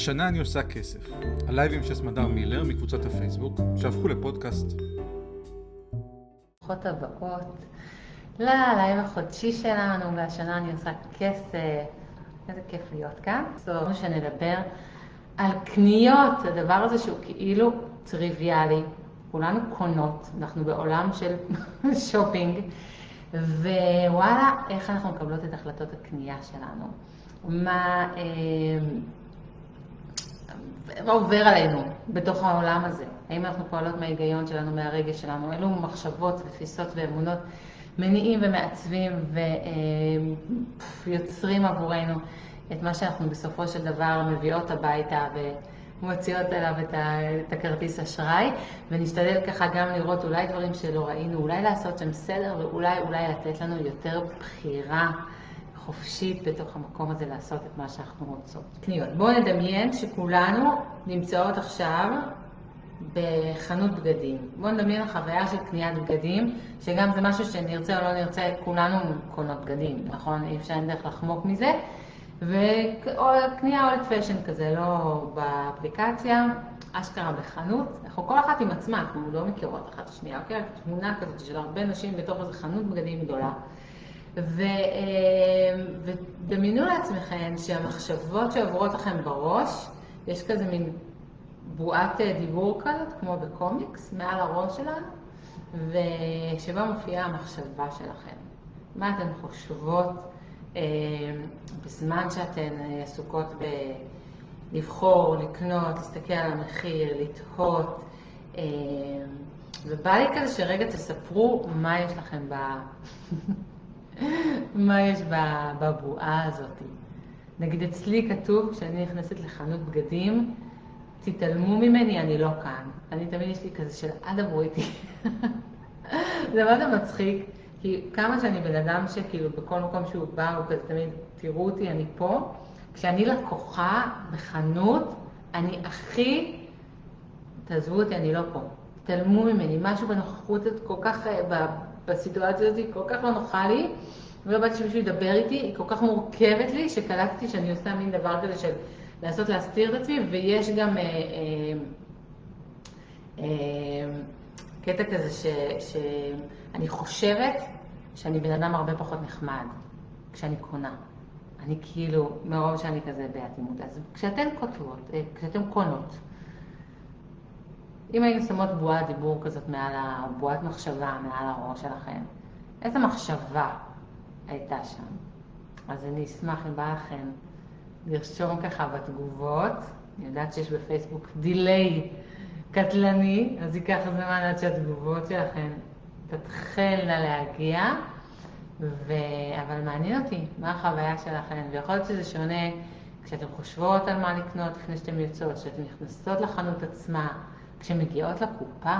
השנה אני עושה כסף. הלייבים של סמדר מילר מקבוצת הפייסבוק, שהפכו לפודקאסט. ברוכות הבאות ללייב החודשי שלנו, והשנה אני עושה כסף. איזה כיף להיות כאן. זו שנדבר על קניות, הדבר הזה שהוא כאילו טריוויאלי. כולנו קונות, אנחנו בעולם של שופינג, ווואלה, איך אנחנו מקבלות את החלטות הקנייה שלנו. מה, אה, מה עובר עלינו בתוך העולם הזה? האם אנחנו פועלות מההיגיון שלנו, מהרגש שלנו? אילו מחשבות ותפיסות ואמונות מניעים ומעצבים ויוצרים עבורנו את מה שאנחנו בסופו של דבר מביאות הביתה ומוציאות אליו את, הכרטיס אשראי, ונשתדל ככה גם לראות אולי דברים שלא ראינו, אולי לעשות שם סדר ואולי אולי לתת לנו יותר בחירה. חופשית בתוך המקום הזה לעשות את מה שאנחנו רוצות. קניות. בואו נדמיין שכולנו נמצאות עכשיו בחנות בגדים. בואו נדמיין חוויה של קניית בגדים, שגם זה משהו שנרצה או לא נרצה, כולנו קונות בגדים, נכון? אי אפשר אין דרך לחמוק מזה. וקנייה אולד פשן כזה, לא באפליקציה, אשכרה בחנות. אנחנו כל אחת עם עצמה, אנחנו לא מכירות אחת את השנייה, אוקיי? תמונה כזאת של הרבה נשים בתוך איזו חנות בגדים גדולה. ו, אה, ודמיינו לעצמכם שהמחשבות שעוברות לכם בראש, יש כזה מין בועת אה, דיבור כזאת, כמו בקומיקס, מעל הראש שלנו, ושבה מופיעה המחשבה שלכם. מה אתן חושבות אה, בזמן שאתן עסוקות בלבחור, לקנות, להסתכל על המחיר, לתהות, ובא לי כזה שרגע תספרו מה יש לכם ב... מה יש בבועה הזאת. נגיד אצלי כתוב, כשאני נכנסת לחנות בגדים, תתעלמו ממני, אני לא כאן. אני תמיד יש לי כזה של אל דברו איתי. זה זה מצחיק, כי כמה שאני בן אדם שכאילו בכל מקום שהוא בא, הוא כזה תמיד, תראו אותי, אני פה. כשאני לקוחה בחנות, אני הכי, תעזבו אותי, אני לא פה. תתעלמו ממני, משהו בנוכחות כל כך, אה, בסיטואציה הזאת כל כך לא נוחה לי, ולא באתי שמישהו ידבר איתי, היא כל כך מורכבת לי, שקלטתי שאני עושה מין דבר כזה של לנסות להסתיר את עצמי, ויש גם אה, אה, אה, קטע כזה ש, שאני חושבת שאני בן אדם הרבה פחות נחמד כשאני קונה. אני כאילו, מרוב שאני כזה באטימות. אז כשאתן כותבות, אה, כשאתן קונות, אם היינו שמות בועת דיבור כזאת מעל ה... בועת מחשבה מעל הראש שלכם, איזה מחשבה הייתה שם? אז אני אשמח אם בא לכם לרשום ככה בתגובות. אני יודעת שיש בפייסבוק דיליי קטלני, אז ייקח זמן עד שהתגובות שלכם תתחלנה להגיע. ו... אבל מעניין אותי, מה החוויה שלכם, ויכול להיות שזה שונה כשאתן חושבות על מה לקנות לפני שאתן יוצאות, כשאתן נכנסות לחנות עצמה, כשמגיעות לקופה,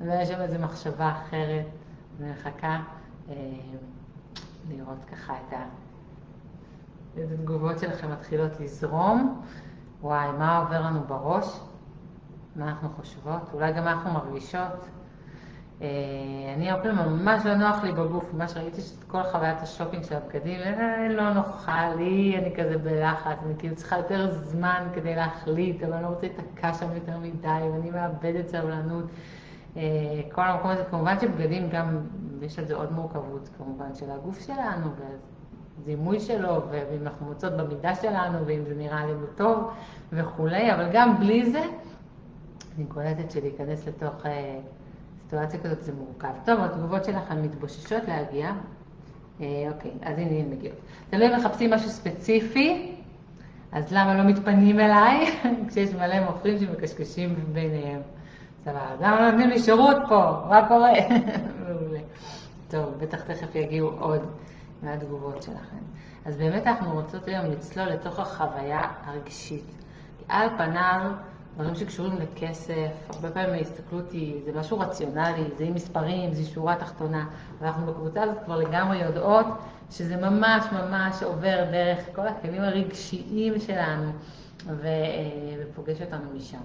ויש שם איזו מחשבה אחרת, ומחכה אה, לראות ככה את ה... איזה תגובות שלכם מתחילות לזרום. וואי, מה עובר לנו בראש? מה אנחנו חושבות? אולי גם אנחנו מרגישות? אה, אני הרבה פעמים ממש לא נוח לי בגוף, ממש ראיתי שאת כל חוויית השופינג של הבגדים, אה, לא נוחה לי, אני כזה בלחץ, אני כאילו צריכה יותר זמן כדי להחליט, אבל אני לא רוצה להיתקע שם יותר מדי, ואני מאבדת סבלנות. אה, כל המקום הזה, כמובן שבגדים גם, יש על זה עוד מורכבות, כמובן, של הגוף שלנו, והזימוי שלו, ואם אנחנו מוצאות במידה שלנו, ואם זה נראה לנו טוב וכולי, אבל גם בלי זה, אני קולטת שלהיכנס לתוך... סיטואציה כזאת זה מורכב. טוב, התגובות שלכם מתבוששות להגיע. אה, אוקיי, אז הנה הן מגיעות. תלוי אם מחפשים משהו ספציפי, אז למה לא מתפנים אליי, כשיש מלא מוכרים שמקשקשים ביניהם. סבבה, למה לא נותנים לי שירות פה? מה קורה? מעולה. טוב, בטח תכף יגיעו עוד מהתגובות שלכם. אז באמת אנחנו רוצות היום לצלול לתוך החוויה הרגשית. על פניו, דברים שקשורים לכסף, הרבה פעמים ההסתכלות היא, זה משהו רציונלי, זה עם מספרים, זה שורה תחתונה, ואנחנו בקבוצה הזאת כבר לגמרי יודעות שזה ממש ממש עובר דרך כל הכלים הרגשיים שלנו ו, ופוגש אותנו משם.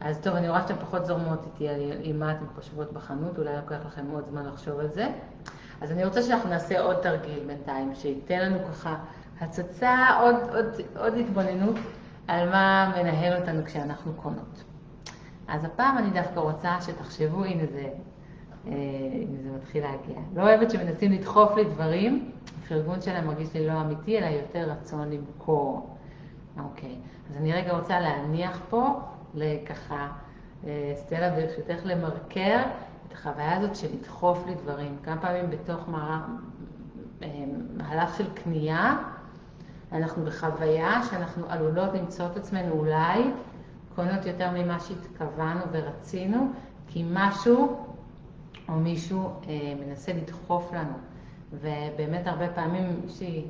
אז טוב, אני רואה שאתן פחות זורמות איתי על עם מה אתן חושבות בחנות, אולי לוקח לכם עוד זמן לחשוב על זה. אז אני רוצה שאנחנו נעשה עוד תרגיל בינתיים, שייתן לנו ככה הצצה, עוד, עוד, עוד התבוננות על מה מנהל אותנו כשאנחנו קונות. אז הפעם אני דווקא רוצה שתחשבו, הנה זה, אה, הנה זה מתחיל להגיע. לא אוהבת שמנסים לדחוף לי דברים, הפרגון שלהם מרגיש לי לא אמיתי, אלא יותר רצון למכור. אוקיי, אז אני רגע רוצה להניח פה, לככה, אה, סטלה ברשותך למרקר את החוויה הזאת של לדחוף לי דברים. כמה פעמים בתוך אה, מהלך של קנייה, אנחנו בחוויה שאנחנו עלולות למצוא את עצמנו אולי קונות יותר ממה שהתכוונו ורצינו, כי משהו או מישהו אה, מנסה לדחוף לנו. ובאמת הרבה פעמים יש לי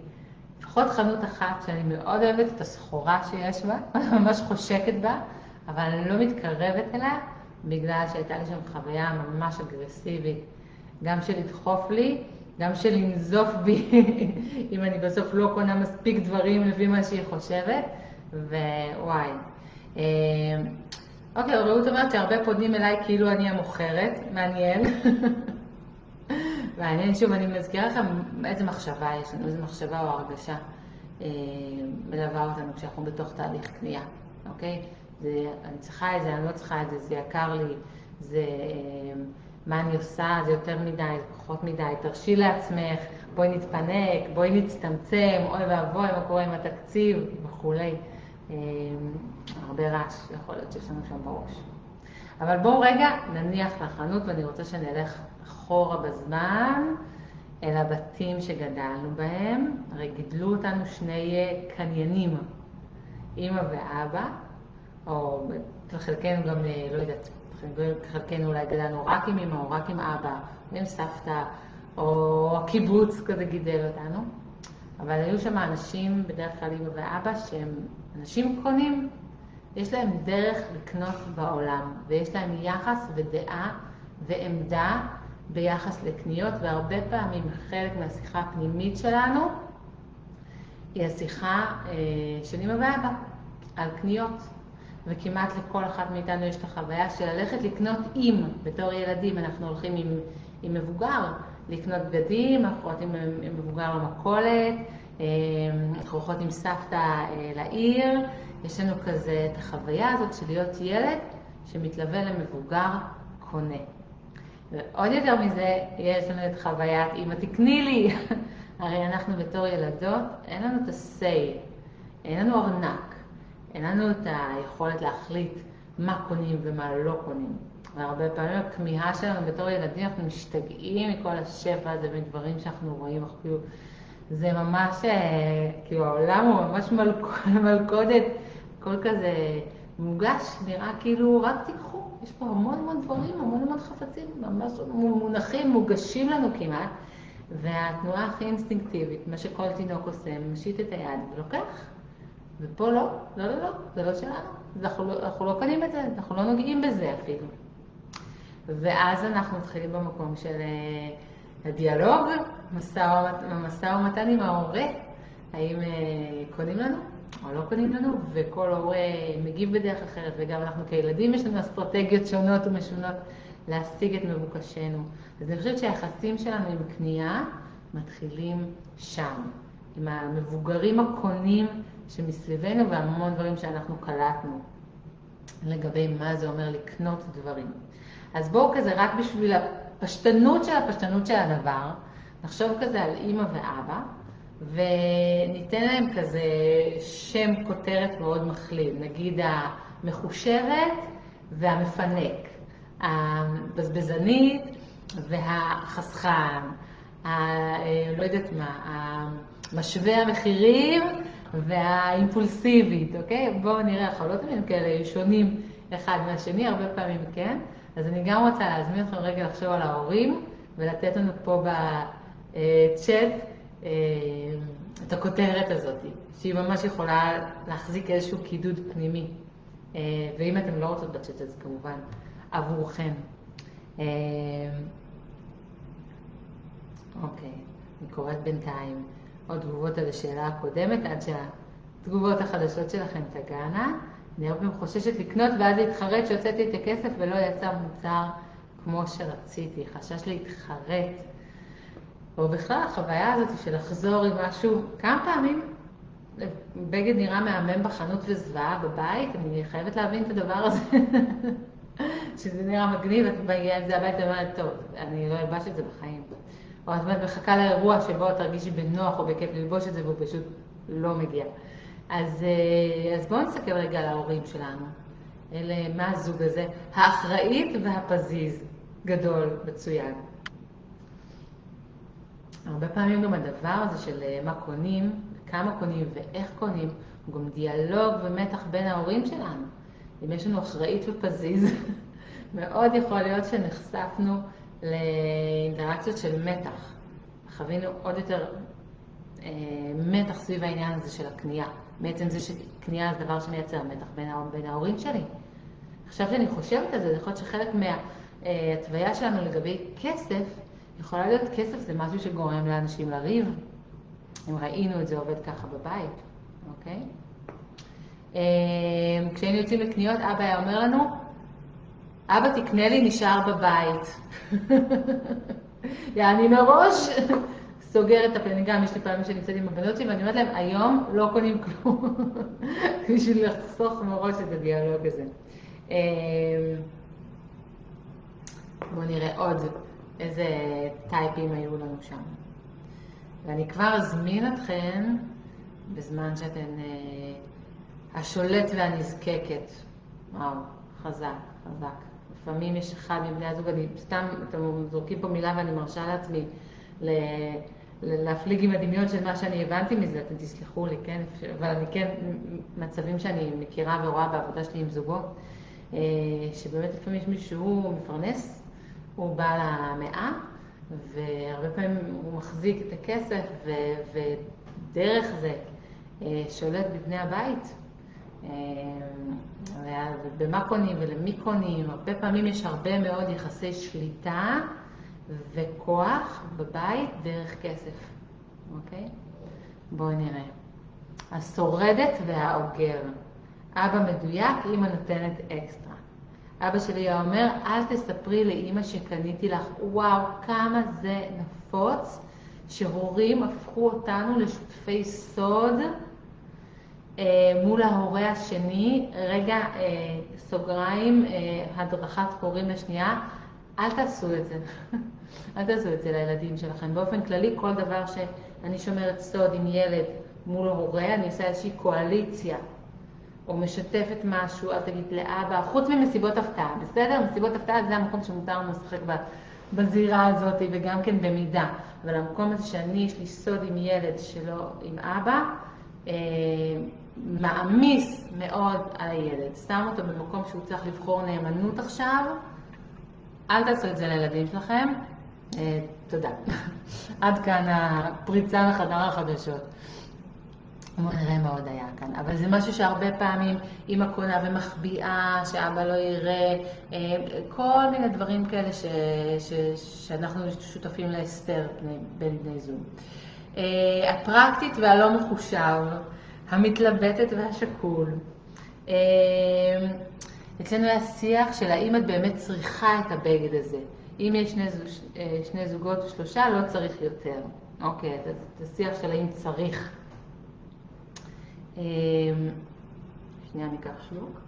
לפחות חנות אחת שאני מאוד אוהבת את הסחורה שיש בה, ממש חושקת בה, אבל אני לא מתקרבת אליה, בגלל שהייתה לי שם חוויה ממש אגרסיבית, גם של לדחוף לי, גם של לנזוף בי, אם אני בסוף לא קונה מספיק דברים לפי מה שהיא חושבת, ווואי. אה, אוקיי, רעות אומרת שהרבה פונים אליי כאילו אני המוכרת, מעניין. מעניין, שוב, אני מזכירה לכם איזה מחשבה יש לנו, איזה מחשבה או הרגשה אה, מלווה אותנו כשאנחנו בתוך תהליך קנייה, אוקיי? זה, אני צריכה את זה, אני לא צריכה את זה, זה יקר לי, זה אה, מה אני עושה, זה יותר מדי, זה פחות מדי, תרשי לעצמך, בואי נתפנק, בואי נצטמצם, אוי ואבוי, מה קורה עם התקציב וכולי. אה, הרבה רעש יכול להיות שיש לנו שם בראש. אבל בואו רגע נניח לחנות ואני רוצה שנלך אחורה בזמן אל הבתים שגדלנו בהם. הרי גידלו אותנו שני קניינים, אימא ואבא, או חלקנו גם, לא יודעת, חלקנו אולי גדלנו רק עם אימא או רק עם אבא, או עם סבתא, או הקיבוץ כזה גידל אותנו. אבל היו שם אנשים, בדרך כלל אימא ואבא, שהם אנשים קונים, יש להם דרך לקנות בעולם, ויש להם יחס ודעה ועמדה ביחס לקניות, והרבה פעמים חלק מהשיחה הפנימית שלנו היא השיחה אה, של אמא ואבא על קניות. וכמעט לכל אחת מאיתנו יש את החוויה של ללכת לקנות עם, בתור ילדים אנחנו הולכים עם, עם מבוגר, לקנות בגדים, אנחנו הולכים עם מבוגר למכולת, אה, אנחנו הולכות עם סבתא אה, לעיר, יש לנו כזה את החוויה הזאת של להיות ילד שמתלווה למבוגר קונה. ועוד יותר מזה, יש לנו את חוויית אמא תקני לי. הרי אנחנו בתור ילדות, אין לנו את ה-say, אין לנו ארנק, אין לנו את היכולת להחליט מה קונים ומה לא קונים. והרבה פעמים הכמיהה שלנו בתור ילדים, אנחנו משתגעים מכל השפע הזה, מדברים שאנחנו רואים, כאילו, זה ממש, אה, כאילו העולם הוא ממש מלכודת, הכל כזה מוגש, נראה כאילו רק תיקחו, יש פה המון המון דברים, המון המון חפצים, ממש מונחים, מוגשים לנו כמעט, והתנועה הכי אינסטינקטיבית, מה שכל תינוק עושה, מושיט את היד ולוקח. ופה לא, לא, לא, לא, זה לא שלנו, אנחנו לא, אנחנו לא קונים את זה, אנחנו לא נוגעים בזה אפילו. ואז אנחנו מתחילים במקום של אה, הדיאלוג, משא ומתן עם ההורה, האם אה, קונים לנו או לא קונים לנו, וכל הורה מגיב בדרך אחרת, וגם אנחנו כילדים יש לנו אסטרטגיות שונות ומשונות להשיג את מבוקשנו. אז אני חושבת שהיחסים שלנו עם קנייה מתחילים שם, עם המבוגרים הקונים שמסביבנו והמון דברים שאנחנו קלטנו לגבי מה זה אומר לקנות דברים. אז בואו כזה, רק בשביל הפשטנות של הפשטנות של הדבר, נחשוב כזה על אימא ואבא, וניתן להם כזה שם כותרת מאוד מכליל, נגיד המחושבת והמפנק, הבזבזנית והחסכן, ה... לא יודעת מה, המשווה המחירים והאימפולסיבית, אוקיי? בואו נראה, אנחנו לא תמיד כאלה שונים אחד מהשני, הרבה פעמים כן. אז אני גם רוצה להזמין אתכם רגע לחשוב על ההורים ולתת לנו פה בצ'אט אה, את הכותרת הזאת, שהיא ממש יכולה להחזיק איזשהו קידוד פנימי. אה, ואם אתם לא רוצות בצ'אט, אז כמובן עבורכם. אה, אוקיי, אני קוראת בינתיים עוד תגובות על השאלה הקודמת, עד שהתגובות החדשות שלכם תגענה. אני הרבה פעמים חוששת לקנות ואז להתחרט שהוצאתי את הכסף ולא יצא מוצר כמו שרציתי, חשש להתחרט. או בכלל החוויה הזאת של לחזור עם משהו, כמה פעמים בגד נראה מהמם בחנות וזוועה בבית, אני חייבת להבין את הדבר הזה. שזה נראה מגניב, את מגיעה עם זה הביתה ואומרת, טוב, אני לא אלבש את זה בחיים. או את אומרת, מחכה לאירוע שבו את תרגישי בנוח או בכיף ללבוש את זה והוא פשוט לא מגיע. אז, אה, אז בואו נסתכל רגע על ההורים שלנו. אלה, מה הזוג הזה? האחראית והפזיז. גדול, מצוין. הרבה פעמים גם הדבר הזה של אה, מה קונים, כמה קונים ואיך קונים, הוא גם דיאלוג ומתח בין ההורים שלנו. אם יש לנו אחראית ופזיז, מאוד יכול להיות שנחשפנו לאינטראקציות של מתח. חווינו עוד יותר אה, מתח סביב העניין הזה של הקנייה. מעצם זה שקנייה זה דבר שמייצר מתח בין, בין ההורים שלי. עכשיו שאני חושבת על זה, יכול להיות שחלק מההתוויה שלנו לגבי כסף, יכולה להיות כסף זה משהו שגורם לאנשים לריב. אם ראינו את זה עובד ככה בבית, אוקיי? אה, כשהיינו יוצאים לקניות, אבא היה אומר לנו, אבא תקנה לי, נשאר בבית. יעני מראש סוגר את הפה, אני גם, יש לי פעמים שנמצאת עם הבנות שלי, ואני אומרת להם, היום לא קונים כלום, בשביל לחסוך מראש את הדיאלוג הזה. אה, בואו נראה עוד איזה טייפים היו לנו שם. ואני כבר אזמין אתכן, בזמן שאתן אה, השולט והנזקקת. וואו, חזק, חזק. לפעמים יש אחד מבני הזוג, אני סתם, אתם זורקים פה מילה ואני מרשה לעצמי ל... להפליג עם הדמיון של מה שאני הבנתי מזה, אתם תסלחו לי, כן? אבל אני כן, מצבים שאני מכירה ורואה בעבודה שלי עם זוגות, אה, שבאמת לפעמים יש מישהו שהוא מפרנס, הוא בעל המאה, והרבה פעמים הוא מחזיק את הכסף, ו, ודרך זה אה, שולט בבני הבית. אה, במה קונים ולמי קונים, הרבה פעמים יש הרבה מאוד יחסי שליטה וכוח בבית דרך כסף, אוקיי? בואו נראה. השורדת והאוגר. אבא מדויק, אמא נותנת אקסטרה. אבא שלי היה אומר, אל תספרי לאימא שקניתי לך. וואו, כמה זה נפוץ שהורים הפכו אותנו לשותפי סוד מול ההורה השני. רגע, אה, סוגריים, אה, הדרכת הורים לשנייה. אל תעשו את זה. אל תעשו את זה לילדים שלכם. באופן כללי, כל דבר שאני שומרת סוד עם ילד מול הורה, אני עושה איזושהי קואליציה, או משתפת משהו, אל תגיד לאבא, חוץ ממסיבות הפתעה, בסדר? מסיבות הפתעה זה המקום שמותר לנו לשחק בזירה הזאת, וגם כן במידה. אבל המקום הזה שאני, יש לי סוד עם ילד שלו, עם אבא, אה, מעמיס מאוד על הילד. שם אותו במקום שהוא צריך לבחור נאמנות עכשיו, אל תעשו את זה לילדים שלכם. אה, תודה. עד כאן הפריצה לחדר החדשות. בואו נראה מה עוד היה כאן. אבל זה משהו שהרבה פעמים אימא קונה ומחביאה, שאבא לא יראה, אה, כל מיני דברים כאלה ש, ש, שאנחנו שותפים להסתר בין בני זוג. אה, הפרקטית והלא מחושב, המתלבטת והשקול. אצלנו היה שיח של האם את באמת צריכה את הבגד הזה. אם יש שני, אה, שני זוגות או שלושה, לא צריך יותר. אוקיי, אז זה שיח של האם צריך. אה, שנייה, ניקח שלוק.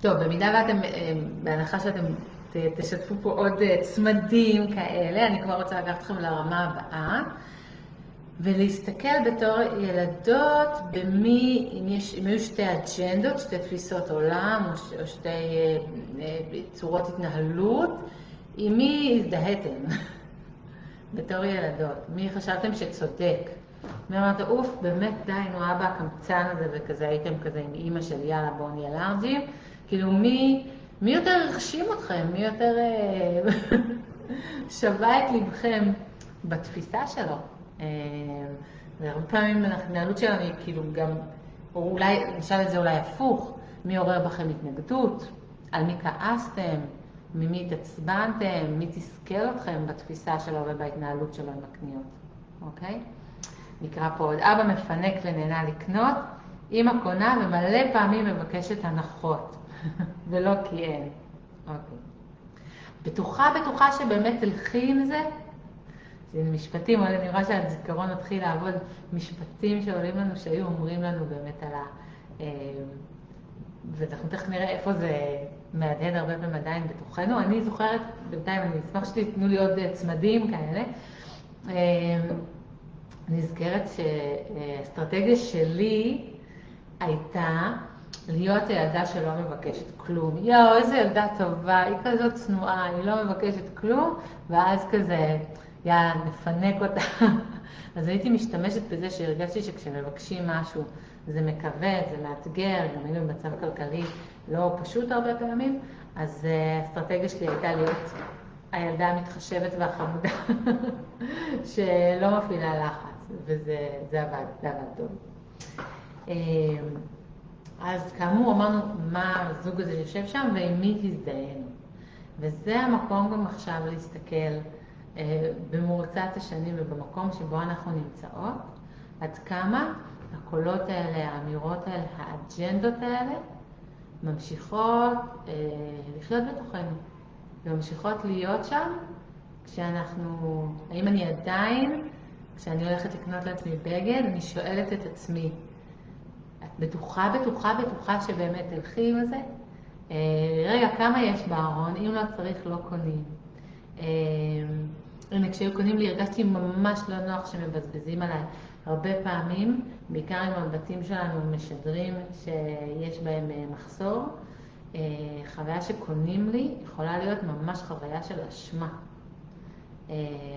טוב, במידה ואתם, אה, בהנחה שאתם תשתפו פה עוד צמדים כאלה, אני כבר רוצה לקחת אתכם לרמה הבאה. ולהסתכל בתור ילדות במי, אם, יש, אם היו שתי אג'נדות, שתי תפיסות עולם או, או שתי אה, אה, צורות התנהלות, עם מי הזדהיתם בתור ילדות? מי חשבתם שצודק? מי אמרת, אוף, באמת די, נו אבא הקמצן הזה וכזה, הייתם כזה עם אימא של יאללה בואו נהיה לארג'ים? כאילו מי, מי יותר הרשים אתכם? מי יותר אה, שווה את לבכם בתפיסה שלו? אה, והרבה פעמים ההתנהלות שלנו היא כאילו גם, או אולי, נשאל את זה אולי הפוך, מי עורר בכם התנגדות? על מי כעסתם? ממי התעצבנתם? מי תסכל אתכם בתפיסה שלו ובהתנהלות שלו עם הקניות, אוקיי? נקרא פה עוד, אבא מפנק ונהנה לקנות, אמא קונה ומלא פעמים מבקשת הנחות, ולא כי אין. אוקיי. בטוחה, בטוחה שבאמת תלכי עם זה, זה משפטים, אני רואה שהזיכרון מתחיל לעבוד, משפטים שעולים לנו, שהיו אומרים לנו באמת על ה... אה, ואנחנו תכף נראה איפה זה מהדהד הרבה פעמים עדיין בתוכנו. אני זוכרת, בינתיים אני אשמח שתיתנו לי עוד אה, צמדים כאלה. נזכרת שהאסטרטגיה שלי הייתה להיות הילדה שלא מבקשת כלום. יואו, איזה ילדה טובה, היא כזאת צנועה, היא לא מבקשת כלום, ואז כזה, יאללה, נפנק אותה. אז הייתי משתמשת בזה שהרגשתי שכשמבקשים משהו זה מכבד, זה מאתגר, גם היינו במצב כלכלי לא פשוט הרבה פעמים, אז אה, האסטרטגיה שלי הייתה להיות הילדה המתחשבת והחמודה, שלא מפעילה לחץ, וזה עבד, זה עבד טוב. אז כאמור אמרנו מה הזוג הזה יושב שם ועם מי הזדהינו. וזה המקום גם עכשיו להסתכל אה, במרוצת השנים ובמקום שבו אנחנו נמצאות, עד כמה הקולות האלה, האמירות האלה, האג'נדות האלה, ממשיכות אה, לחיות בתוכנו, וממשיכות להיות שם כשאנחנו, האם אני עדיין, כשאני הולכת לקנות לעצמי בגד, אני שואלת את עצמי, בטוחה, בטוחה, בטוחה שבאמת תלכי עם זה? אה, רגע, כמה יש בארון? אם לא צריך, לא קונים. אה, הנה, כשהיו קונים לי הרגשתי ממש לא נוח שמבזבזים עליי. הרבה פעמים, בעיקר אם הבתים שלנו משדרים שיש בהם אה, מחסור, חוויה שקונים לי יכולה להיות ממש חוויה של אשמה.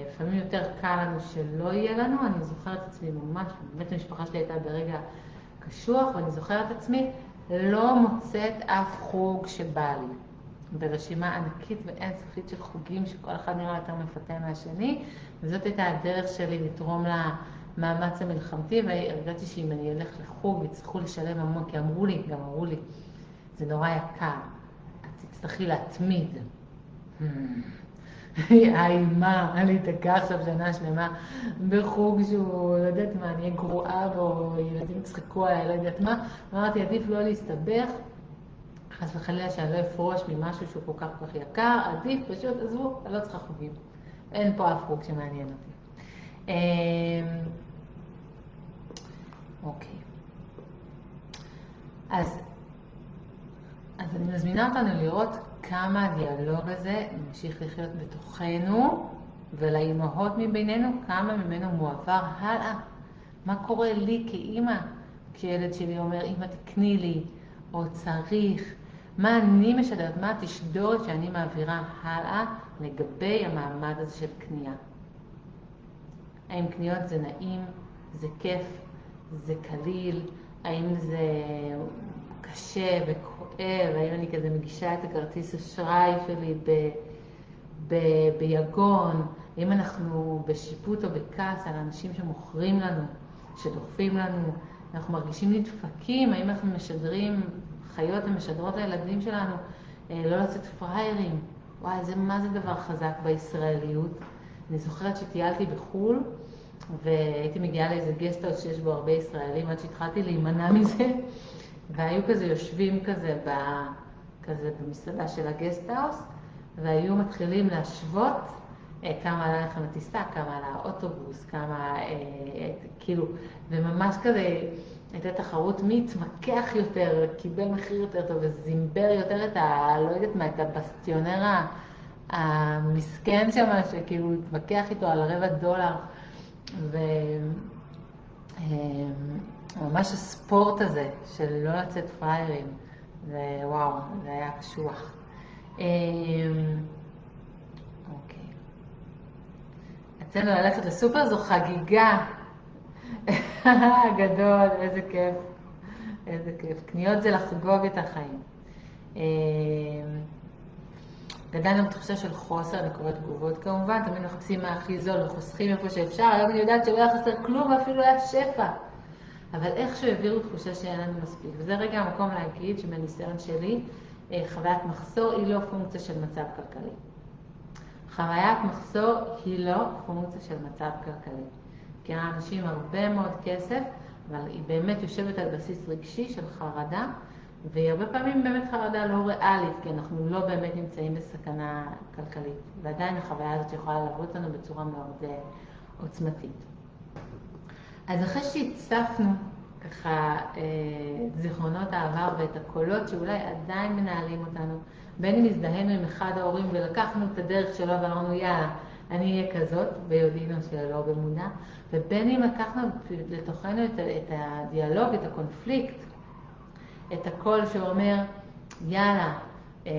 לפעמים יותר קל לנו שלא יהיה לנו, אני זוכרת את עצמי ממש, באמת המשפחה שלי הייתה ברגע קשוח, ואני זוכרת עצמי לא מוצאת אף חוג שבא לי. ברשימה ענקית ואינסופית של חוגים שכל אחד נראה יותר מפתה מהשני, וזאת הייתה הדרך שלי לתרום למאמץ המלחמתי, והרגשתי שאם אני אלך לחוג יצטרכו לשלם המון, כי אמרו לי, גם אמרו לי, זה נורא יקר, את תצטרכי להתמיד. Hmm. האימה, להיתקע עכשיו שנה שלמה בחוג שהוא, לא יודעת מה, אני אהיה גרועה בו, ילדים יצחקו עליי, לא יודעת מה. אמרתי, עדיף לא להסתבך, חס וחלילה שאני לא אפרוש ממשהו שהוא כל כך כך יקר, עדיף פשוט, עזבו, אני לא צריכה חוגים. אין פה אף חוג שמעניין אותי. אמ, אוקיי. אז, אז אני מזמינה אותנו לראות כמה הדיאלוג הזה ממשיך לחיות בתוכנו, ולאימהות מבינינו, כמה ממנו מועבר הלאה. מה קורה לי כאימא, כשילד שלי אומר, אמא תקני לי, או צריך, מה אני משדרת, מה התשדורת שאני מעבירה הלאה לגבי המעמד הזה של קנייה. האם קניות זה נעים, זה כיף, זה קליל, האם זה קשה וכואב, האם אני כזה מגישה את הכרטיס אשראי שלי ב, ב, ביגון, האם אנחנו בשיפוט או בכעס על אנשים שמוכרים לנו, שדוחפים לנו, אנחנו מרגישים נדפקים, האם אנחנו משדרים, חיות ומשדרות לילדים שלנו אה, לא לצאת פראיירים. וואי, זה מה זה דבר חזק בישראליות. אני זוכרת שטיילתי בחו"ל, והייתי מגיעה לאיזה guesthouse שיש בו הרבה ישראלים, עד שהתחלתי להימנע מזה. והיו כזה יושבים כזה, ב, כזה במסעדה של הגסטהאוס, והיו מתחילים להשוות אה, כמה עלה לכם הטיסה, כמה עלה האוטובוס, כמה, אה, כאילו, וממש כזה הייתה תחרות מי התמקח יותר, קיבל מחיר יותר טוב וזימבר יותר את ה... לא יודעת מה, את הבסטיונר המסכן שם, שכאילו התווכח איתו על רבע דולר. ו... אה, ממש הספורט הזה של לא לצאת פראיירים, זה וואו, זה היה קשוח. אמ, אוקיי. אצלנו ללכת לסופר זו חגיגה. גדול, איזה כיף. איזה כיף. קניות זה לחגוג את החיים. אמ, גדלנו בתחושה של חוסר, אני קוראת תגובות כמובן, תמיד מחפשים מה הכי זול וחוסכים איפה שאפשר, היום אני יודעת שלא היה חסר כלום ואפילו היה שפע. אבל איכשהו העבירו תחושה שאין לנו מספיק. וזה רגע המקום להגיד שמניסיון שלי, אה, חוויית מחסור היא לא פונקציה של מצב כלכלי. חוויית מחסור היא לא פונקציה של מצב כלכלי. כי האנשים הרבה מאוד כסף, אבל היא באמת יושבת על בסיס רגשי של חרדה והיא הרבה פעמים באמת חרדה לא ריאלית, כי אנחנו לא באמת נמצאים בסכנה כלכלית, ועדיין החוויה הזאת יכולה ללוות אותנו בצורה מאוד uh, עוצמתית. אז אחרי שהצפנו ככה uh, זיכרונות העבר ואת הקולות שאולי עדיין מנהלים אותנו, בין אם הזדהינו עם אחד ההורים ולקחנו את הדרך שלו ואמרנו יאללה, אני אהיה כזאת, ביודעינו שלא במודע, ובין אם לקחנו לתוכנו את, את הדיאלוג, את הקונפליקט, את הקול שאומר, יאללה, אה,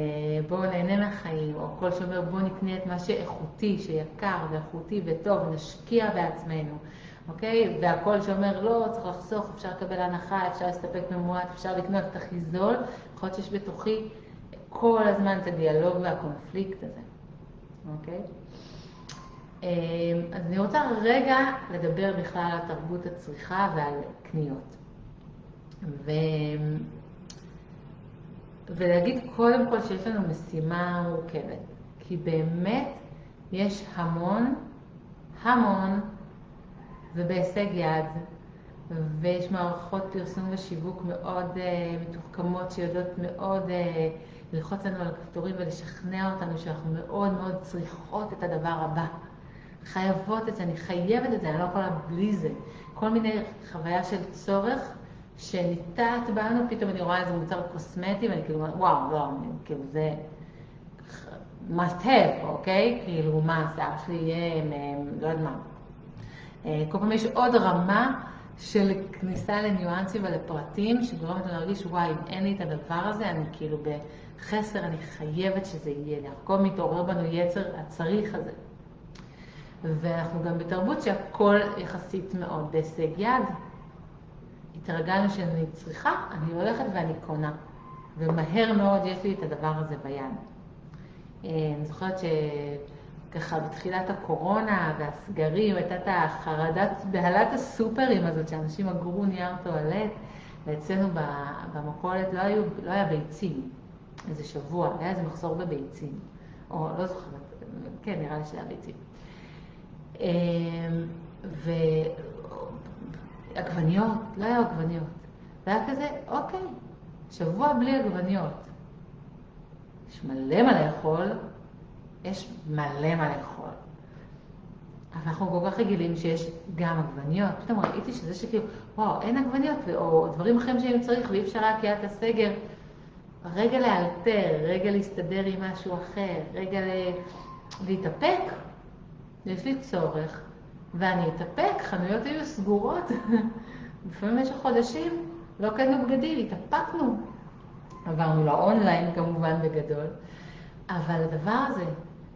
בואו נהנה מהחיים, או קול שאומר בואו נקנה את מה שאיכותי, שיקר ואיכותי וטוב, נשקיע בעצמנו, אוקיי? והקול שאומר לא, צריך לחסוך, אפשר לקבל הנחה, אפשר להסתפק במועט, אפשר לקנות את הכי זול, יכול להיות שיש בתוכי כל הזמן את הדיאלוג והקונפליקט הזה, אוקיי? אה, אז אני רוצה רגע לדבר בכלל על תרבות הצריכה ועל קניות. ו... ולהגיד קודם כל שיש לנו משימה מורכבת, כי באמת יש המון, המון, ובהישג יד, ויש מערכות פרסום ושיווק מאוד uh, מתוחכמות שיודעות מאוד uh, ללחוץ לנו על הכפתורים ולשכנע אותנו שאנחנו מאוד מאוד צריכות את הדבר הבא. חייבות את זה, אני חייבת את זה, אני לא יכולה בלי זה. כל מיני חוויה של צורך שניטעת בנו, פתאום אני רואה איזה מוצר קוסמטי ואני כאילו, וואו, לא, אני, כאילו זה must have, אוקיי? כאילו, מה, השיער שלי יהיה, לא יודעת מה. אה, כל פעם יש עוד רמה של כניסה לניואנסים ולפרטים, שגורמת לנו להרגיש, וואי, אם אין לי את הדבר הזה, אני כאילו בחסר, אני חייבת שזה יהיה לי. הכל מתעורר בנו יצר הצריך הזה. ואנחנו גם בתרבות שהכל יחסית מאוד בהישג יד. התרגלנו שאני צריכה, אני הולכת ואני קונה. ומהר מאוד יש לי את הדבר הזה ביד. אה, אני זוכרת שככה בתחילת הקורונה והסגרים הייתה את החרדת, בהלת הסופרים הזאת, שאנשים אגרו נייר טואלט, ואצלנו במכולת לא, לא היה ביצים, איזה שבוע, היה איזה מחסור בביצים. או לא זוכרת, כן, נראה לי שהיה ביצים. אה, עגבניות, לא היו עגבניות. והיה כזה, אוקיי, שבוע בלי עגבניות. יש מלא מה לאכול, יש מלא מה לאכול. אבל אנחנו כל כך רגילים שיש גם עגבניות. פתאום ראיתי שזה שכאילו, וואו, אין עגבניות, או דברים אחרים שאם צריך ואי אפשר רק יד הסגר. רגע לאלתר, רגע להסתדר עם משהו אחר, רגע להתאפק. יש לי צורך ואני אתאפק, חנויות היו סגורות. לפעמים במשך חודשים לא קנו בגדים, התאפקנו. עברנו לאונליין כמובן בגדול, אבל הדבר הזה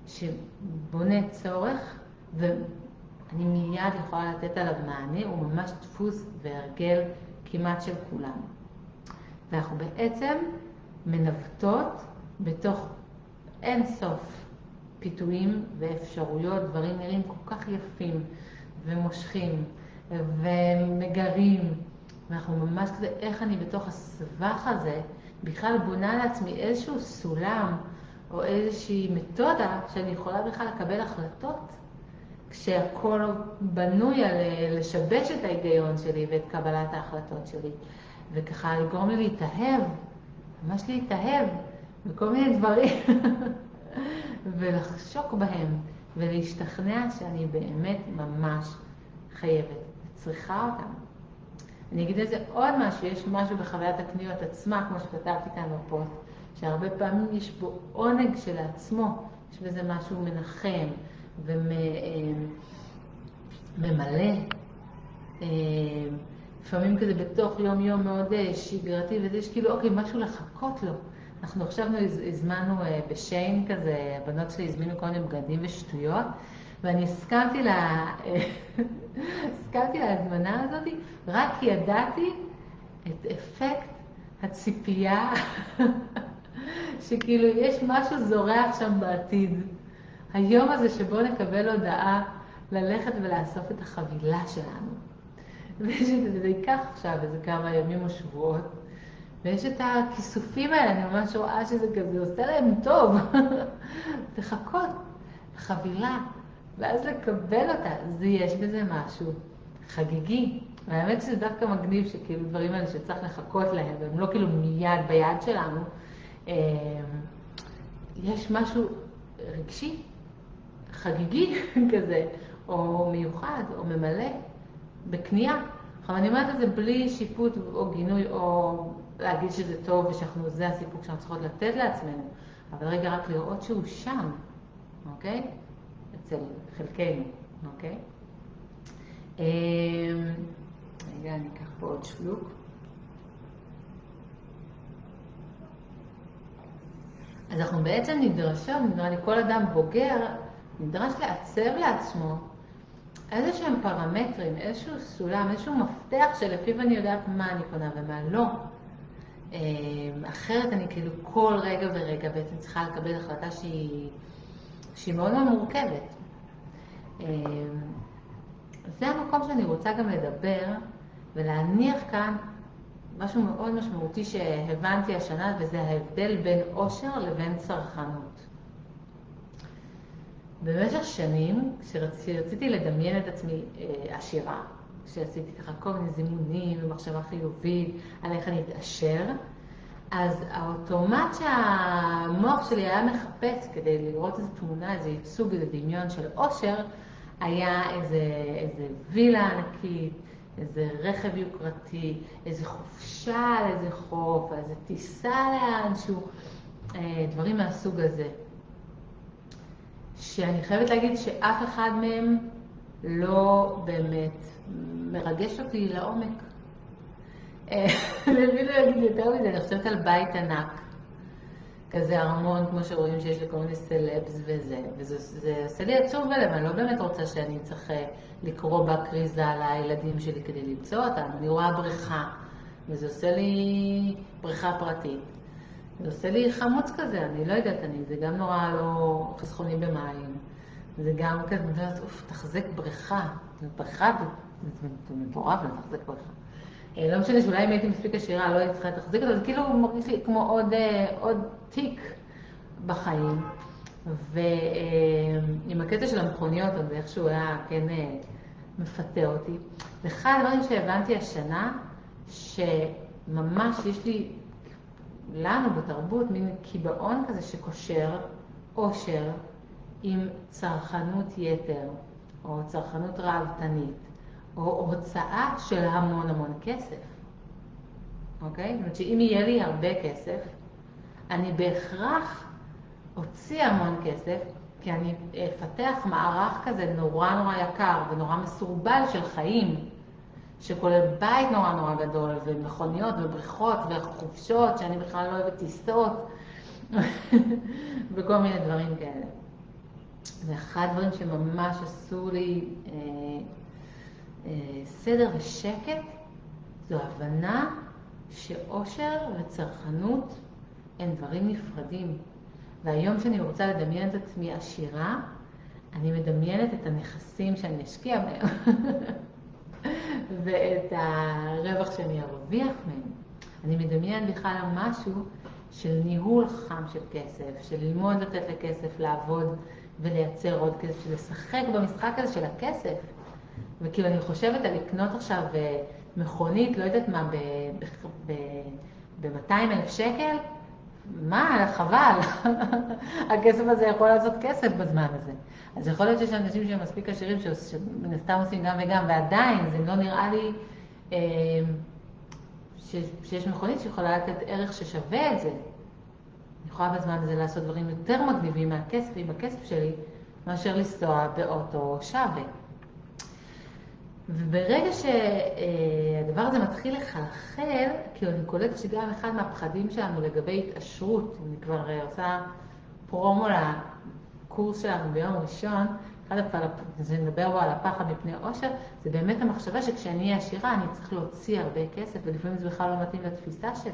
שבונה צורך, ואני מיד יכולה לתת עליו מענה, הוא ממש דפוס והרגל כמעט של כולנו. ואנחנו בעצם מנווטות בתוך אין סוף פיתויים ואפשרויות, דברים נראים כל כך יפים ומושכים ומגרים. ואנחנו ממש כזה, איך אני בתוך הסבך הזה בכלל בונה לעצמי איזשהו סולם או איזושהי מתודה שאני יכולה בכלל לקבל החלטות? כשהכול בנוי על אה, לשבש את ההיגיון שלי ואת קבלת ההחלטות שלי. וככה לגרום לי להתאהב, ממש להתאהב בכל מיני דברים. ולחשוק בהם ולהשתכנע שאני באמת ממש חייבת וצריכה אותם. אני אגיד לזה עוד משהו, יש משהו בחוויית הקניות עצמה, כמו שכתבתי כאן בפוסט, שהרבה פעמים יש בו עונג שלעצמו, יש בזה משהו מנחם וממלא. אה, לפעמים כזה בתוך יום-יום מאוד אה, שגרתי, וזה יש כאילו, אוקיי, משהו לחכות לו. אנחנו עכשיו הזמנו אה, בשיין כזה, הבנות שלי הזמינו כל מיני בגדים ושטויות, ואני הסכמתי, לה, הסכמתי להזמנה הזאת רק כי ידעתי את אפקט הציפייה, שכאילו יש משהו זורח שם בעתיד. היום הזה שבו נקבל הודעה ללכת ולאסוף את החבילה שלנו. וזה ייקח עכשיו איזה כמה ימים או שבועות. ויש את הכיסופים האלה, אני ממש רואה שזה כזה עושה להם טוב. לחכות, חבילה, ואז לקבל אותה, זה יש בזה משהו חגיגי, והאמת שזה דווקא מגניב שכאילו דברים האלה שצריך לחכות להם, והם לא כאילו מיד ביד שלנו. אה, יש משהו רגשי, חגיגי כזה, או מיוחד, או ממלא, בקנייה. עכשיו אני אומרת את זה בלי שיפוט או גינוי, או להגיד שזה טוב ושאנחנו, זה הסיפוק שאנחנו צריכות לתת לעצמנו, אבל רגע רק לראות שהוא שם, אוקיי? אצל חלקנו, אוקיי? אמ, רגע, אני אקח פה עוד שלוק. אז אנחנו בעצם נדרשות, נראה לי כל אדם בוגר, נדרש לעצב לעצמו איזה שהם פרמטרים, איזשהו סולם, איזשהו מפתח שלפיו אני יודעת מה אני קונה ומה לא. אמ, אחרת אני כאילו כל רגע ורגע בעצם צריכה לקבל החלטה שהיא, שהיא מאוד מאוד מורכבת. אמ, זה המקום שאני רוצה גם לדבר ולהניח כאן משהו מאוד משמעותי שהבנתי השנה, וזה ההבדל בין עושר לבין צרכנות. במשך שנים, כשרציתי לדמיין את עצמי אה, עשירה, כשעשיתי ככה כל מיני זימונים ומחשבה חיובית על איך אני אתעשר, אז האוטומט שהמוח שלי היה מחפש כדי לראות איזו תמונה, איזה ייצוג, איזה דמיון של עושר, היה איזה, איזה וילה ענקית, איזה רכב יוקרתי, איזה חופשה על איזה חוף, איזה טיסה לאנשהו, אה, דברים מהסוג הזה. שאני חייבת להגיד שאף אחד מהם לא באמת מרגש אותי לעומק. אה, אני אפילו אגיד יותר מזה, אני חושבת על בית ענק. כזה ארמון, כמו שרואים שיש לכל מיני סלבס וזה, וזה עושה לי עצוב בלב, אני לא באמת רוצה שאני צריך אה, לקרוא בכריזה לילדים שלי כדי למצוא אותם, אני רואה בריכה, וזה עושה לי בריכה פרטית. זה עושה לי חמוץ כזה, אני לא יודעת, אני, זה גם נורא לא חסכוני במים, זה גם כזה, אוף, תחזק בריכה, בריכה זה מטורף לתחזק בריכה. אה, לא משנה שאולי אם הייתי מספיק עשירה, לא הייתי צריכה לתחזיק אותו, זה כאילו מרגיש לי כמו עוד, אה, עוד תיק בחיים. ועם הקטע של המכוניות, אז איכשהו היה כן אה, מפתה אותי. ואחד הדברים שהבנתי השנה, שממש יש לי, לנו בתרבות, מין קיבעון כזה שקושר אושר עם צרכנות יתר, או צרכנות ראוותנית. או הוצאה של המון המון כסף, אוקיי? זאת אומרת שאם יהיה לי הרבה כסף, אני בהכרח אוציא המון כסף, כי אני אפתח מערך כזה נורא נורא יקר ונורא מסורבל של חיים, שכולל בית נורא נורא גדול, ומכוניות ובריכות וחופשות, שאני בכלל לא אוהבת טיסות, וכל מיני דברים כאלה. ואחד הדברים שממש עשו לי אה, סדר ושקט זו הבנה שאושר וצרכנות הם דברים נפרדים. והיום שאני רוצה לדמיין את עצמי עשירה, אני מדמיינת את הנכסים שאני אשקיע בהם ואת הרווח שאני ארוויח מהם. אני מדמיינת בכלל משהו של ניהול חם של כסף, של ללמוד לתת לכסף לעבוד ולייצר עוד כסף, של לשחק במשחק הזה של הכסף. וכאילו אני חושבת על לקנות עכשיו אה, מכונית, לא יודעת מה, ב-200 אלף שקל, מה, חבל. הכסף הזה יכול לעשות כסף בזמן הזה. אז יכול להיות שיש אנשים שהם מספיק עשירים, שמן הסתם עושים גם וגם, ועדיין זה לא נראה לי אה, שיש מכונית שיכולה לתת ערך ששווה את זה. אני יכולה בזמן הזה לעשות דברים יותר מגניבים מהכסף עם הכסף שלי, מאשר לנסוע באוטו שווה. וברגע שהדבר הזה מתחיל לחלחל, כי אני קולטת שגם אחד מהפחדים שלנו לגבי התעשרות, אני כבר אה, עושה פרומו לקורס שלנו ביום ראשון, אחד זה מדבר בו על הפחד מפני עושר, זה באמת המחשבה שכשאני אהיה עשירה אני צריך להוציא הרבה כסף, ולפעמים זה בכלל לא מתאים לתפיסה שלי.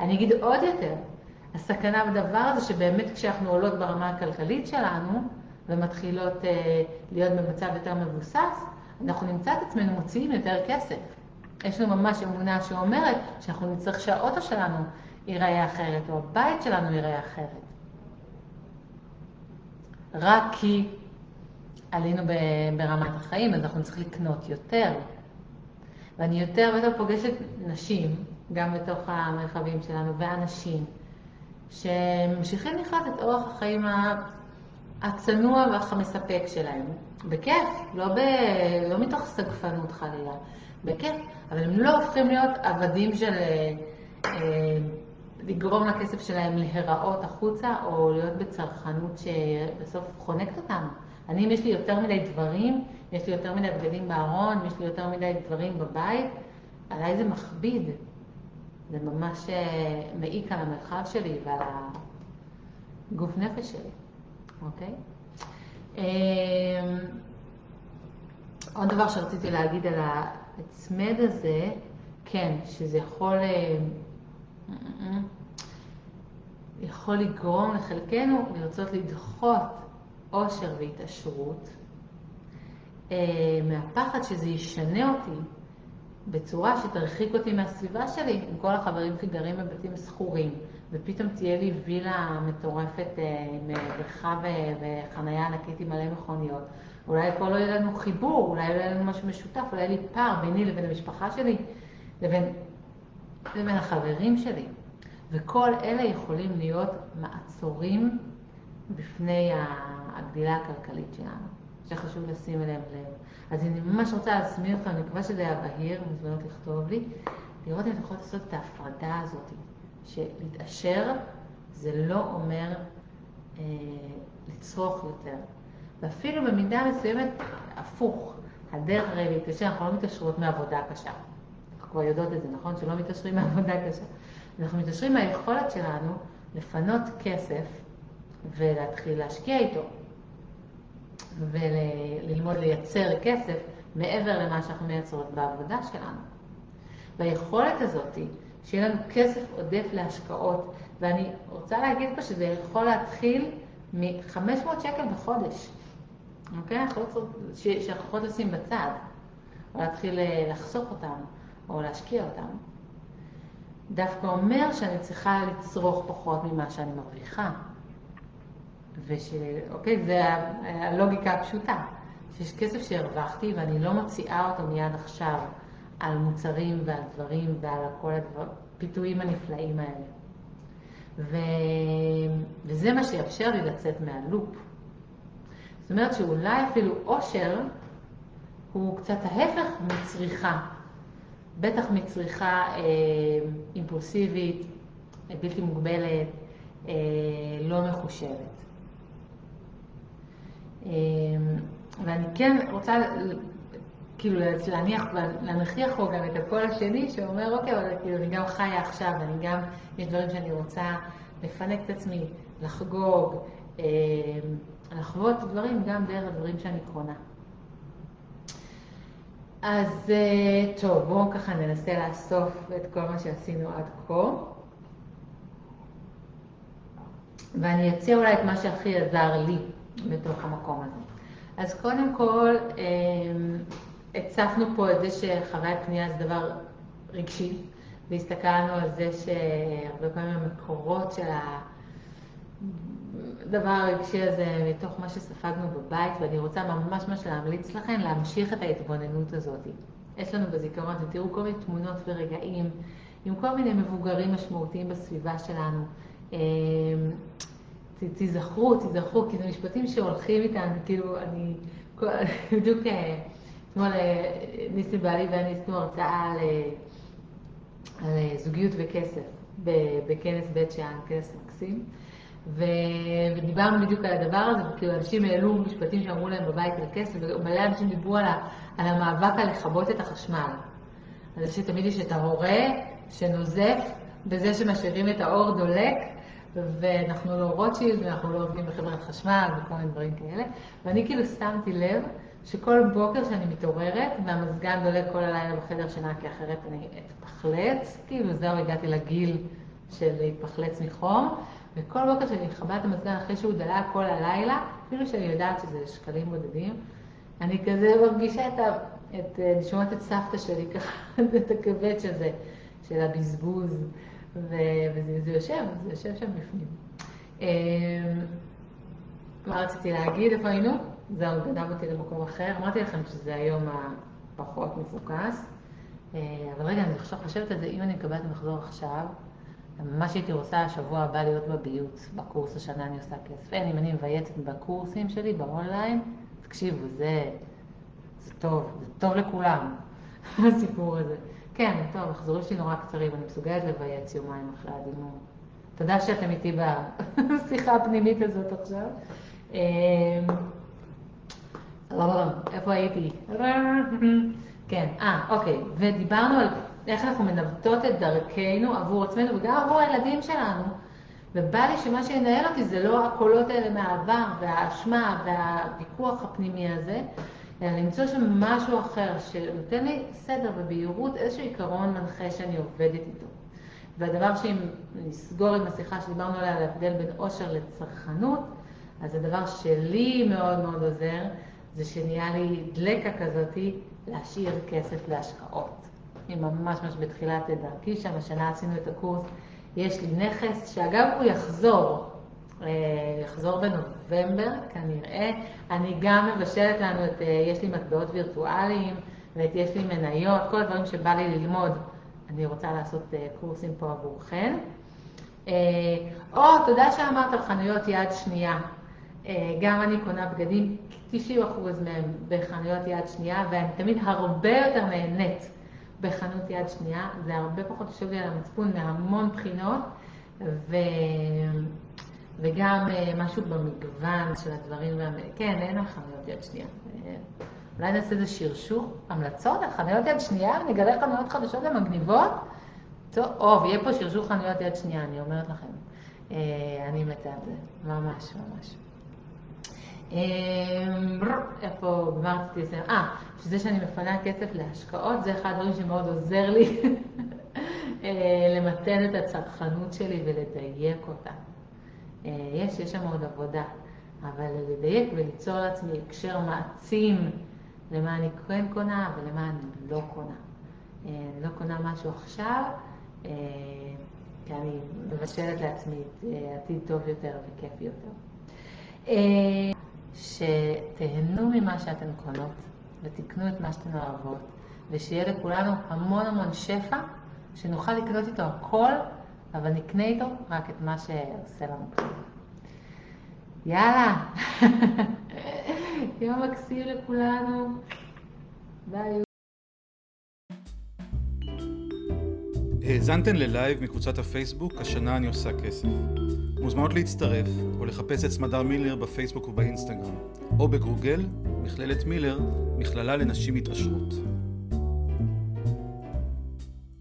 אני אגיד עוד יותר, הסכנה בדבר הזה שבאמת כשאנחנו עולות ברמה הכלכלית שלנו, ומתחילות אה, להיות במצב יותר מבוסס, אנחנו נמצא את עצמנו מוציאים יותר כסף. יש לנו ממש אמונה שאומרת שאנחנו נצטרך שהאוטו שלנו ייראה אחרת, או הבית שלנו ייראה אחרת. רק כי עלינו ברמת החיים, אז אנחנו צריכים לקנות יותר. ואני יותר ויותר פוגשת נשים, גם בתוך המרחבים שלנו, ואנשים, שממשיכים לחיות את אורח החיים הצנוע והמספק שלהם. בכיף, לא, ב... לא מתוך סגפנות חלילה, בכיף, אבל הם לא הופכים להיות עבדים של אה, אה, לגרום לכסף שלהם להיראות החוצה, או להיות בצרכנות שבסוף חונקת אותם. אני, אם יש לי יותר מדי דברים, יש לי יותר מדי בגדים בארון, יש לי יותר מדי דברים בבית, עליי זה מכביד. זה ממש אה, מעיק על המרחב שלי ועל הגוף נפש שלי, אוקיי? אמ, עוד דבר שרציתי להגיד על ההצמד הזה, כן, שזה יכול, אה, יכול לגרום לחלקנו לרצות לדחות עושר והתעשרות, אה, מהפחד שזה ישנה אותי בצורה שתרחיק אותי מהסביבה שלי, עם כל החברים שגרים בבתים שכורים, ופתאום תהיה לי וילה מטורפת אה, עם בריכה וחנייה ענקית עם מלא מכוניות. אולי פה לא יהיה לנו חיבור, אולי לא יהיה לנו משהו משותף, אולי יהיה לי פער ביני לבין המשפחה שלי, לבין, לבין החברים שלי. וכל אלה יכולים להיות מעצורים בפני הגדילה הכלכלית שלנו, שחשוב לשים אליהם לב. אז אני ממש רוצה להזמין אותך, אני מקווה שזה היה בהיר, מזמינות לכתוב לי, לראות אם אתה יכול לעשות את ההפרדה הזאת, שלהתעשר זה לא אומר אה, לצרוך יותר. ואפילו במידה מסוימת, הפוך, הדרך הרי להתקשר, אנחנו לא מתעשרות מעבודה קשה. אנחנו כבר יודעות את זה, נכון? שלא מתעשרים מעבודה קשה. אנחנו מתעשרים מהיכולת שלנו לפנות כסף ולהתחיל להשקיע איתו. וללמוד לייצר כסף מעבר למה שאנחנו מייצרות בעבודה שלנו. והיכולת הזאת, שיהיה לנו כסף עודף להשקעות, ואני רוצה להגיד פה שזה יכול להתחיל מ-500 שקל בחודש, אוקיי? אנחנו לא צריכים, שאנחנו יכולות לשים בצד, או להתחיל אה, לחסוך אותם, או להשקיע אותם. דווקא אומר שאני צריכה לצרוך פחות ממה שאני מרוויחה. וש... אוקיי, זה הלוגיקה הפשוטה, שיש כסף שהרווחתי ואני לא מוציאה אותו מיד עכשיו על מוצרים ועל דברים ועל כל הפיתויים הנפלאים האלה. ו... וזה מה שיאפשר לי לצאת מהלופ. זאת אומרת שאולי אפילו עושר הוא קצת ההפך מצריכה. בטח מצריכה אה, אימפולסיבית, בלתי מוגבלת, אה, לא מחושבת. אמ, ואני כן רוצה כאילו להניח, להנכיח פה גם את הקול השני שאומר, אוקיי, אבל כאילו אני גם חיה עכשיו, אני גם, יש דברים שאני רוצה לפנק את עצמי, לחגוג, אמ, לחוות דברים גם דרך הדברים שאני קונה. אז אה, טוב, בואו ככה ננסה לאסוף את כל מה שעשינו עד כה. ואני אציע אולי את מה שהכי עזר לי בתוך המקום הזה. אז קודם כל, אמ, הצפנו פה את זה שחוויית פנייה זה דבר רגשי, והסתכלנו על זה שהרבה פעמים המקורות של הדבר הרגשי הזה מתוך מה שספגנו בבית, ואני רוצה ממש ממש להמליץ לכם להמשיך את ההתבוננות הזאת. יש לנו בזיכרון, ותראו כל מיני תמונות ורגעים עם כל מיני מבוגרים משמעותיים בסביבה שלנו. אמ, תיזכרו, תיזכרו, כי זה משפטים שהולכים איתם, כאילו, אני, בדיוק אה, אתמול אה, ניסי בעלי ואני עשינו הרצאה על, אה, על זוגיות וכסף בכנס בית שאן, כנס מקסים, ודיברנו בדיוק על הדבר הזה, וכאילו אנשים העלו משפטים שאמרו להם בבית על כסף, ומלא אנשים דיברו על, על המאבק על לכבות את החשמל. על זה שתמיד יש את ההורה שנוזף בזה שמשאירים את האור דולק, ואנחנו לא רוטשילד, ואנחנו לא עובדים בחברת חשמל וכל מיני דברים כאלה. ואני כאילו שמתי לב שכל בוקר שאני מתעוררת, והמזגן דולק כל הלילה בחדר שינה, כי אחרת אני אתפחלץ, כאילו זהו, הגעתי לגיל של להתפחלץ מחום, וכל בוקר שאני מכבה את המזגן אחרי שהוא דלק כל הלילה, אפילו שאני יודעת שזה שקלים בודדים, אני כזה מרגישה את ה... את, אני שומעת את סבתא שלי ככה, את הכבד של זה, של הבזבוז. וזה יושב, זה יושב שם בפנים. אמ, מה רציתי להגיד? איפה היינו? זהו, גנב אותי למקום אחר. אמרתי לכם שזה היום הפחות מפוקס. אבל רגע, אני עכשיו חושבת על זה, אם אני מקבלת מחזור עכשיו, ממש הייתי רוצה השבוע הבא להיות בביוט, בקורס השנה אני עושה כסף. אין, אם אני מבייצת בקורסים שלי, באונליין, תקשיבו, זה, זה טוב, זה טוב לכולם, הסיפור הזה. כן, טוב, המחזורים שלי נורא קצרים, אני מסוגלת לבייץ יומיים אחרי הדימום. תודה שאתם איתי בשיחה הפנימית הזאת עכשיו. איפה הייתי? כן, אה, אוקיי, ודיברנו על איך אנחנו מנווטות את דרכנו עבור עצמנו וגם עבור הילדים שלנו. ובא לי שמה שינהל אותי זה לא הקולות האלה מהעבר והאשמה והוויכוח הפנימי הזה, אלא למצוא שם משהו אחר שנותן לי סדר ובהירות, איזשהו עיקרון מנחה שאני עובדת איתו. והדבר שאם נסגור עם השיחה שדיברנו עליה, להבדל בין עושר לצרכנות, אז הדבר שלי מאוד מאוד עוזר, זה שנהיה לי דלקה כזאתי להשאיר כסף להשקעות. אני ממש ממש בתחילת דרכי שם, השנה עשינו את הקורס. יש לי נכס, שאגב הוא יחזור, אה, יחזור בנובמבר כנראה. אני גם מבשלת לנו את, אה, יש לי מטבעות וירטואליים, ואת יש לי מניות, כל הדברים שבא לי ללמוד. אני רוצה לעשות אה, קורסים פה עבורכם. או, תודה שאמרת על חנויות יד שנייה. גם אני קונה בגדים, 90% מהם בחנויות יד שנייה, ואני תמיד הרבה יותר נהנית בחנות יד שנייה, זה הרבה פחות יושב לי על המצפון מהמון בחינות, ו... וגם אה, משהו במגוון של הדברים. כן, אין על חנויות יד שנייה. אה, אולי נעשה איזה שרשור, המלצות על חנויות יד שנייה, נגלה חנויות חדשות ומגניבות. טוב, או, ויהיה פה שרשור חנויות יד שנייה, אני אומרת לכם. אה, אני מתה על זה, ממש ממש. אמ, איפה גמרתי את זה? אה, שזה שאני מפנה כסף להשקעות, זה אחד הדברים שמאוד עוזר לי אה, למתן את הצרכנות שלי ולדייק אותה. אה, יש, יש שם עוד עבודה, אבל לדייק וליצור לעצמי הקשר מעצים למה אני כן קונה ולמה אני לא קונה. אה, אני לא קונה משהו עכשיו, כי אני מבשלת לעצמי עתיד טוב יותר וכיף יותר. שתהנו ממה שאתן קונות ותקנו את מה שאתן אוהבות, ושיהיה לכולנו המון המון שפע, שנוכל לקנות איתו הכל, אבל נקנה איתו רק את מה שעושה לנו טוב. יאללה, יום מקסים לכולנו, ביי. האזנתן ללייב מקבוצת הפייסבוק, השנה אני עושה כסף. מוזמנות להצטרף או לחפש את סמדר מילר בפייסבוק ובאינסטגרם, או בגוגל, מכללת מילר, מכללה לנשים מתעשרות.